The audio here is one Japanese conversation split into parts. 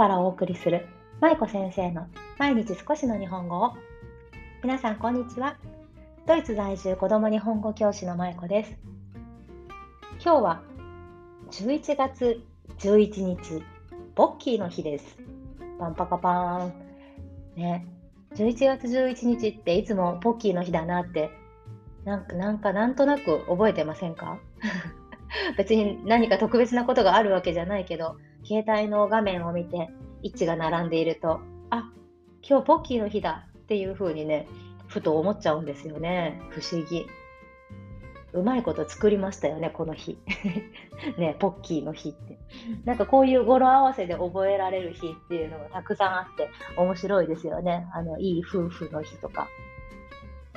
からお送りする舞子先生の毎日少しの日本語を。皆さんこんにちは。ドイツ在住子供日本語教師の舞子です。今日は11月11日ポッキーの日です。パンパカパーン。ね。11月11日っていつもポッキーの日だなってなんかなんかなんとなく覚えてませんか？別に何か特別なことがあるわけじゃないけど携帯の画面を見て位置が並んでいるとあ今日ポッキーの日だっていう風にねふと思っちゃうんですよね。不思議。うまいこと作りましたよねこの日。ねポッキーの日って。なんかこういう語呂合わせで覚えられる日っていうのがたくさんあって面白いですよね。あのいい夫婦の日とか。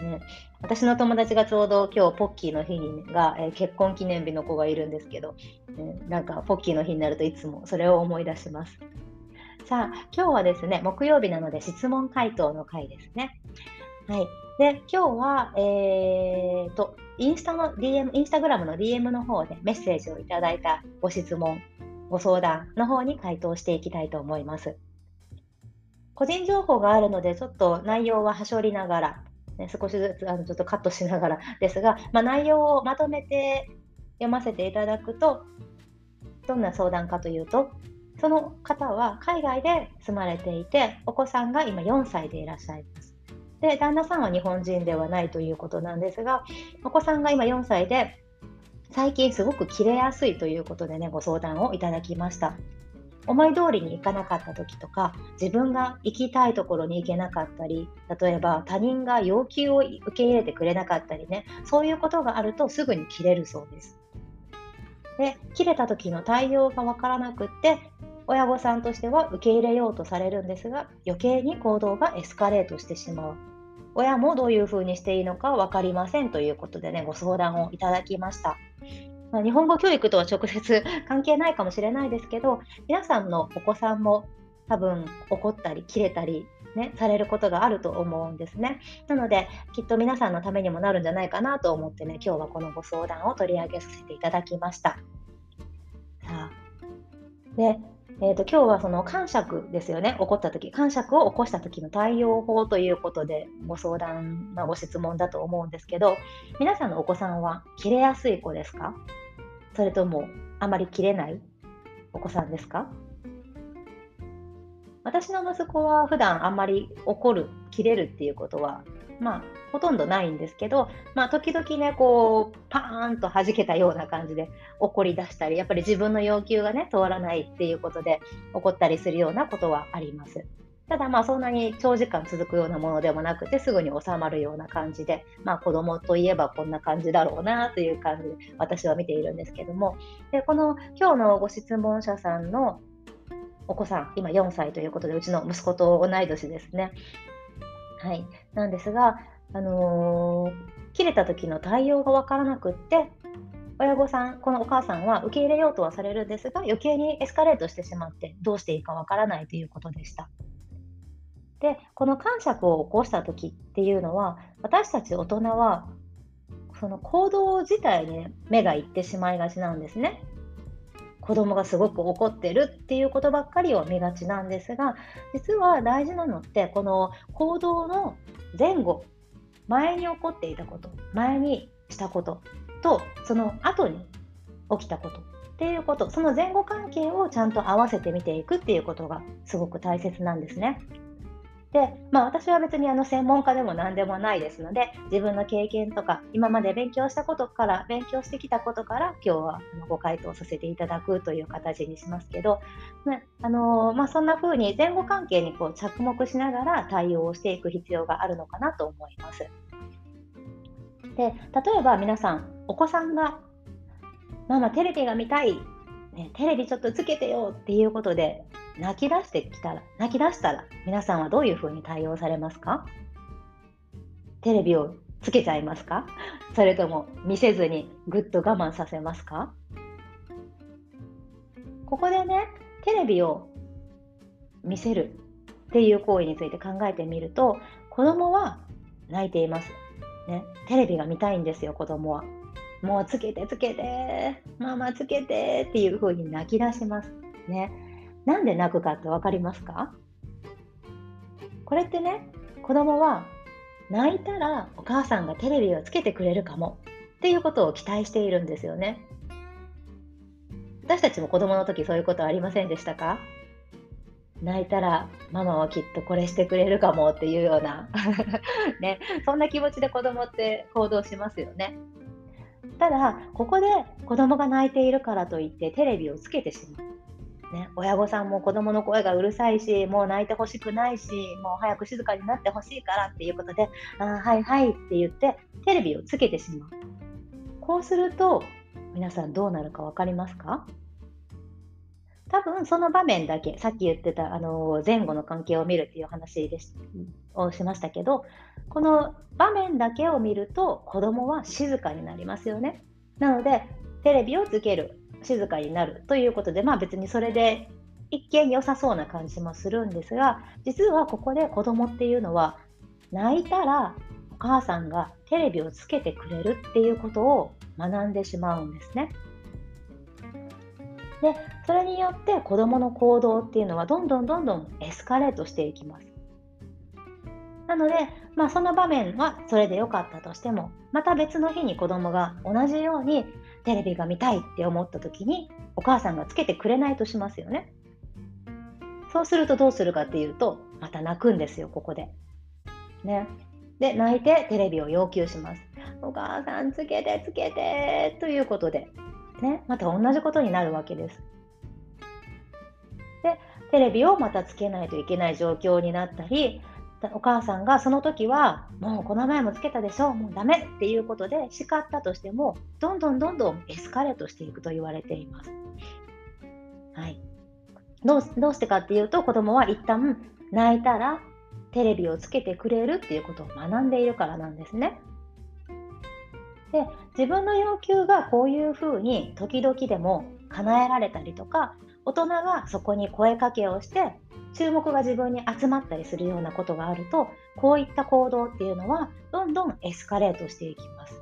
ね、私の友達がちょうど今日ポッキーの日にが、えー、結婚記念日の子がいるんですけど、ね、なんかポッキーの日になるといつもそれを思い出します。さあ、今日はですね、木曜日なので質問回答の回ですね。はい。で、今日は、えーと、インスタの DM、インスタグラムの DM の方でメッセージをいただいたご質問、ご相談の方に回答していきたいと思います。個人情報があるので、ちょっと内容ははしょりながら、ね、少しずつあのちょっとカットしながらですが、まあ、内容をまとめて読ませていただくと、どんな相談かというと、その方は海外で住まれていて、お子さんが今4歳でいらっしゃいます。で、旦那さんは日本人ではないということなんですが、お子さんが今4歳で、最近すごく切れやすいということでね、ご相談をいただきました。思い通りに行かなかった時とか自分が行きたいところに行けなかったり例えば他人が要求を受け入れてくれなかったりねそういうことがあるとすぐに切れるそうです。で切れた時の対応がわからなくって親御さんとしては受け入れようとされるんですが余計に行動がエスカレートしてしまう。親もどういうふうにしていいのか分かりませんということでねご相談をいただきました。まあ、日本語教育とは直接関係ないかもしれないですけど皆さんのお子さんも多分怒ったり切れたりね、されることがあると思うんですね。なので、きっと皆さんのためにもなるんじゃないかなと思ってね、今日はこのご相談を取り上げさせていただきました。さあ、で、えーと、今日はその感触ですよね、起こった時感触を起こした時の対応法ということでご相談、まあ、ご質問だと思うんですけど、皆さんのお子さんは切れやすい子ですか？それともあまり切れないお子さんですか？私の息子は普段あんまり怒る、切れるっていうことは、まあ、ほとんどないんですけど、まあ、時々ね、こう、パーンと弾けたような感じで怒り出したり、やっぱり自分の要求がね、通らないっていうことで怒ったりするようなことはあります。ただまあそんなに長時間続くようなものでもなくてすぐに収まるような感じで、まあ、子供といえばこんな感じだろうなという感じで私は見ているんですけどもでこの今日のご質問者さんのお子さん今4歳ということでうちの息子と同い年ですね。はい、なんですが、あのー、切れた時の対応が分からなくって親御さん、このお母さんは受け入れようとはされるんですが余計にエスカレートしてしまってどうしていいか分からないということでした。でこの感触を起こした時っていうのは私たち大人はその行動自体に目がいってしまいがちなんですね。子供がすごく怒ってるっていうことばっかりを見がちなんですが実は大事なのってこの行動の前後前に起こっていたこと前にしたこととその後に起きたことっていうことその前後関係をちゃんと合わせて見ていくっていうことがすごく大切なんですね。で、まあ、私は別にあの専門家でも何でもないですので自分の経験とか今まで勉強したことから勉強してきたことから今日はあのご回答させていただくという形にしますけど、ねあのー、まあ、そんな風に前後関係にこう着目しながら対応をしていく必要があるのかなと思います。で例えば皆さんお子さんが「ママテレビが見たい」ね、テレビちょっとつけてよっていうことで泣き出してきたら、泣き出したら、皆さんはどういうふうに対応されますか？テレビをつけちゃいますか？それとも見せずにぐっと我慢させますか？ここでね、テレビを見せるっていう行為について考えてみると、子供は泣いています。ね、テレビが見たいんですよ、子供は。もうつけてつけて、ママつけてっていう風に泣き出します。ね。なんで泣くかって分かりますか？これってね子供は泣いたらお母さんがテレビをつけてくれるかもっていうことを期待しているんですよね。私たちも子供の時そういうことありませんでしたか？泣いたらママはきっとこれしてくれるかもっていうような ね、そんな気持ちで子供って行動しますよね。ただここで子供が泣いているからといってテレビをつけてしまう。ね、親御さんも子供の声がうるさいしもう泣いてほしくないしもう早く静かになってほしいからっていうことであはいはいって言ってテレビをつけてしまうこうすると皆さんどうなるか分かりますか？多分その場面だけさっき言ってたあの前後の関係を見るっていう話でしをしましたけどこの場面だけを見ると子供は静かになりますよねなのでテレビをつける静かになるということでまあ別にそれで一見良さそうな感じもするんですが実はここで子供っていうのは泣いたらお母さんがテレビをつけてくれるっていうことを学んでしまうんですね。でそれによって子どもの行動っていうのはどんどんどんどんエスカレートしていきます。なので、まあ、その場面はそれで良かったとしてもまた別の日に子どもが同じようにテレビが見たいって思った時にお母さんがつけてくれないとしますよね。そうするとどうするかっていうとまた泣くんですよここで。ね。で泣いてテレビを要求します。お母さんつけてつけてということでね、また同じことになるわけです。で、テレビをまたつけないといけない状況になったり、お母さんがその時は、もうこの前もつけたでしょ、もうダメっていうことで叱ったとしても、どんどんどんどんエスカレートしていくと言われています。はい。どうどうしてかっていうと、子供は一旦泣いたらテレビをつけてくれるっていうことを学んでいるからなんですね。で自分の要求がこういうふうに時々でも叶えられたりとか大人がそこに声かけをして注目が自分に集まったりするようなことがあるとこういった行動っていうのはどんどんエスカレートしていきます。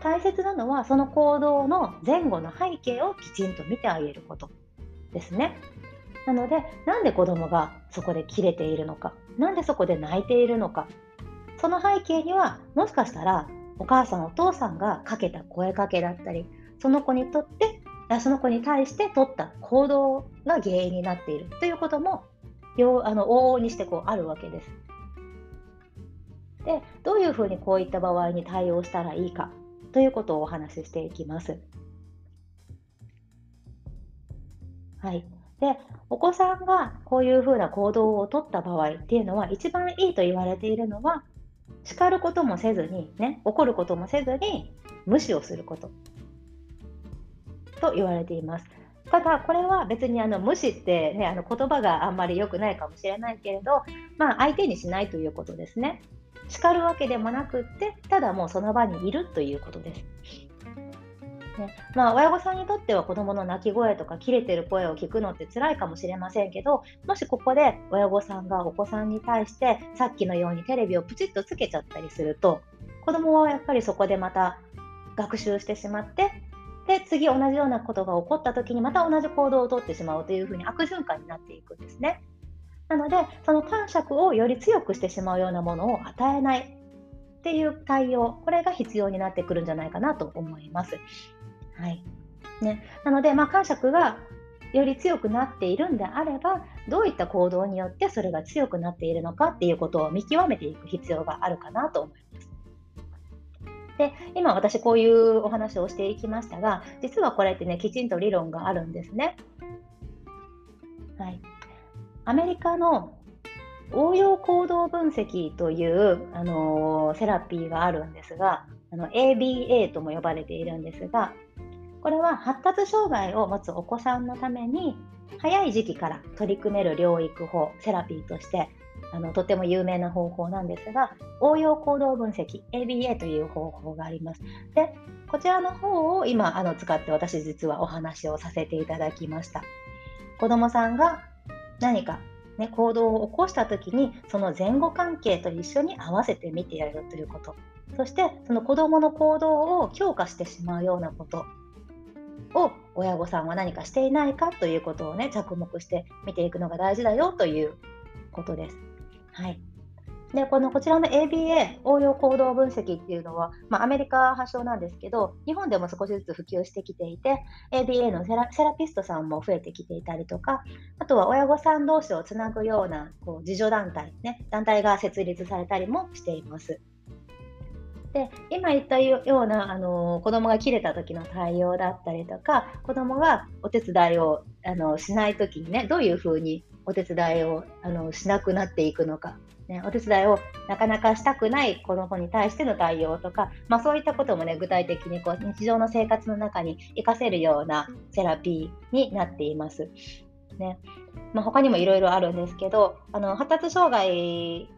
大切なのはその行動の前後の背景をきちんと見てあげることですね。なのでなんで子供がそこで切れているのか何でそこで泣いているのかその背景にはもしかしたらお母さんお父さんがかけた声かけだったりその子にとってその子に対して取った行動が原因になっているということもあの往々にしてこうあるわけです。でどういうふうにこういった場合に対応したらいいかということをお話ししていきます。はい、でお子さんがこういうふうな行動をとった場合っていうのは一番いいと言われているのは叱ることもせずに、ね、怒ることもせずに無視をすることと言われています。ただ、これは別にあの無視って、ね、あの言葉があんまり良くないかもしれないけれど、まあ、相手にしないということですね。叱るわけでもなくって、ただもうその場にいるということです。ねまあ、親御さんにとっては子どもの泣き声とか切れてる声を聞くのって辛いかもしれませんけどもしここで親御さんがお子さんに対してさっきのようにテレビをプチッとつけちゃったりすると子どもはやっぱりそこでまた学習してしまってで次同じようなことが起こった時にまた同じ行動をとってしまうというふうに悪循環になっていくんですね。なのでその感触をより強くしてしまうようなものを与えないっていう対応これが必要になってくるんじゃないかなと思います。はいね、なので、まあ、感触がより強くなっているんであればどういった行動によってそれが強くなっているのかっていうことを見極めていく必要があるかなと思います。で今私こういうお話をしていきましたが実はこれってねきちんと理論があるんですね。はい、アメリカの応用行動分析という、あのー、セラピーがあるんですがあの ABA とも呼ばれているんですがこれは発達障害を持つお子さんのために早い時期から取り組める療育法セラピーとしてあのとても有名な方法なんですが応用行動分析 ABA という方法があります。でこちらの方を今あの使って私実はお話をさせていただきました。子どもさんが何か、ね、行動を起こした時にその前後関係と一緒に合わせて見てやるということそしてその子どもの行動を強化してしまうようなことを親御さんは何かしていないかということをね着目して見ていくのが大事だよということです。はい、でこのこちらの ABA 応用行動分析っていうのは、まあ、アメリカ発祥なんですけど日本でも少しずつ普及してきていて ABA のセラセラピストさんも増えてきていたりとかあとは親御さん同士をつなぐようなこう自助団体、ね、団体が設立されたりもしています。で今言ったようなあの子供が切れた時の対応だったりとか子供がお手伝いをあのしない時にねどういうふうにお手伝いをあのしなくなっていくのか、ね、お手伝いをなかなかしたくない子供に対しての対応とか、まあ、そういったこともね具体的にこう日常の生活の中に活かせるようなセラピーになっています。ねまあ、他にもいろいろあるんですけどあの発達障害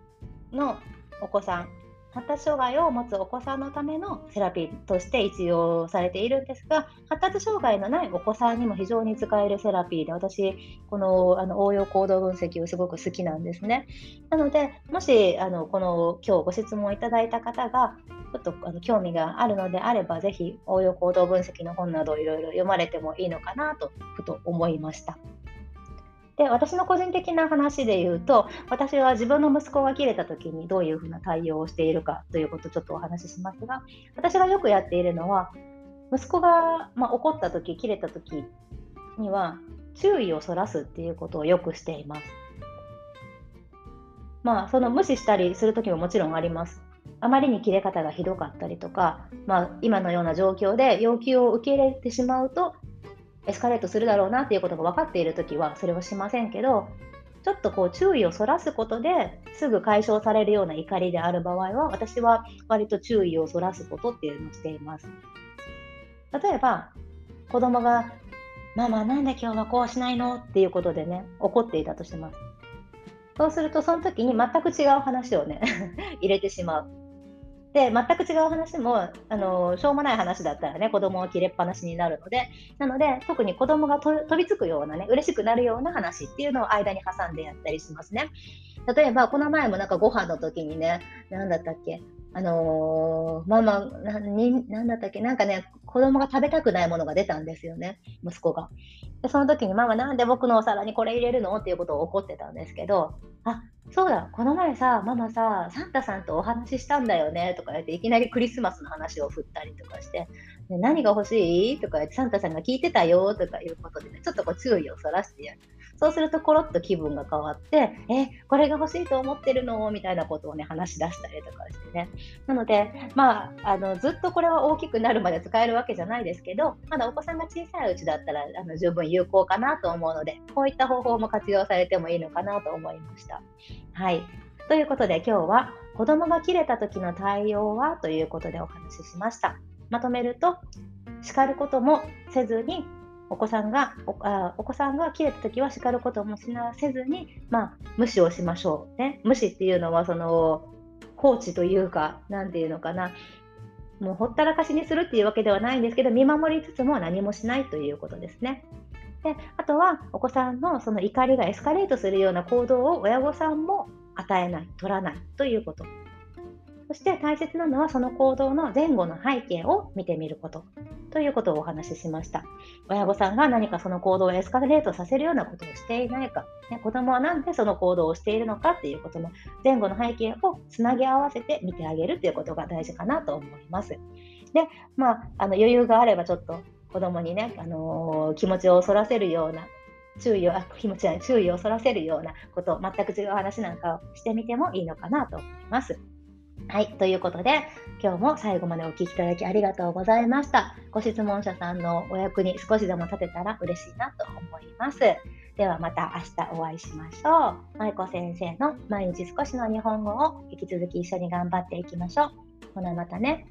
のお子さん発達障害を持つお子さんのためのセラピーとして一用されているんですが発達障害のないお子さんにも非常に使えるセラピーで私このあの応用行動分析をすごく好きなんですねなのでもしあのこの今日ご質問いただいた方がちょっとあの興味があるのであればぜひ応用行動分析の本などいろいろ読まれてもいいのかなとふと思いました。で私の個人的な話で言うと私は自分の息子が切れた時にどういうふうな対応をしているかということをちょっとお話ししますが私がよくやっているのは息子が、まあ、怒った時切れた時には注意をそらすっていうことをよくしています。まあその無視したりする時ももちろんあります。あまりに切れ方がひどかったりとか、まあ、今のような状況で要求を受け入れてしまうとエスカレートするだろうなっていうことが分かっている時はそれはしませんけどちょっとこう注意をそらすことですぐ解消されるような怒りである場合は私は割と注意をそらすことっていうのをしています。例えば子供がママなんで今日はこうしないの？っていうことでね怒っていたとします。そうするとその時に全く違う話をね 入れてしまう。で全く違う話もあのしょうもない話だったらね子供は切れっぱなしになるのでなので特に子供が飛びつくようなね嬉しくなるような話っていうのを間に挟んでやったりしますね。例えばこの前もなんかご飯の時にね何だったっけ？あのー、ママな、んだったっけ、なんかね、子供が食べたくないものが出たんですよね、息子が。で、その時に、ママ、なんで僕のお皿にこれ入れるの？っていうことを怒ってたんですけど、あそうだ、この前さ、ママさ、サンタさんとお話ししたんだよね？とか言って、いきなりクリスマスの話を振ったりとかして、ね、何が欲しい？とか言って、サンタさんが聞いてたよ？とかいうことでね、ちょっとこう注意をそらしてやる。そうするとコロッと気分が変わって、え、これが欲しいと思ってるの？みたいなことをね、話し出したりとかしてね。なので、まあ、あのずっとこれは大きくなるまで使えるわけじゃないですけど、まだお子さんが小さいうちだったらあの十分有効かなと思うので、こういった方法も活用されてもいいのかなと思いました。はい。ということで今日は子供が切れた時の対応は？ということでお話ししました。まとめると、叱ることもせずにお子さんがおあお子さんが切れた時は叱ることもしなせずに、まあ、無視をしましょう、ね、無視っていうのはその放置というか何ていうのかな。もうほったらかしにするっていうわけではないんですけど見守りつつも何もしないということですね。であとはお子さんのその怒りがエスカレートするような行動を親御さんも与えない取らないということ。そして大切なのはその行動の前後の背景を見てみること。ということをお話ししました。親御さんが何かその行動をエスカレートさせるようなことをしていないか、ね、子供は何でその行動をしているのかっていうことの前後の背景をつなぎ合わせて見てあげるということが大事かなと思います。で、まあ、あの余裕があればちょっと子供にね、あのー、気持ちをそらせるような注意をあ気持ち注意をそらせるようなこと全く違う話なんかをしてみてもいいのかなと思います。はい。ということで、今日も最後までお聴きいただきありがとうございました。ご質問者さんのお役に少しでも立てたら嬉しいなと思います。ではまた明日お会いしましょう。舞子先生の毎日少しの日本語を引き続き一緒に頑張っていきましょう。ほなまたね。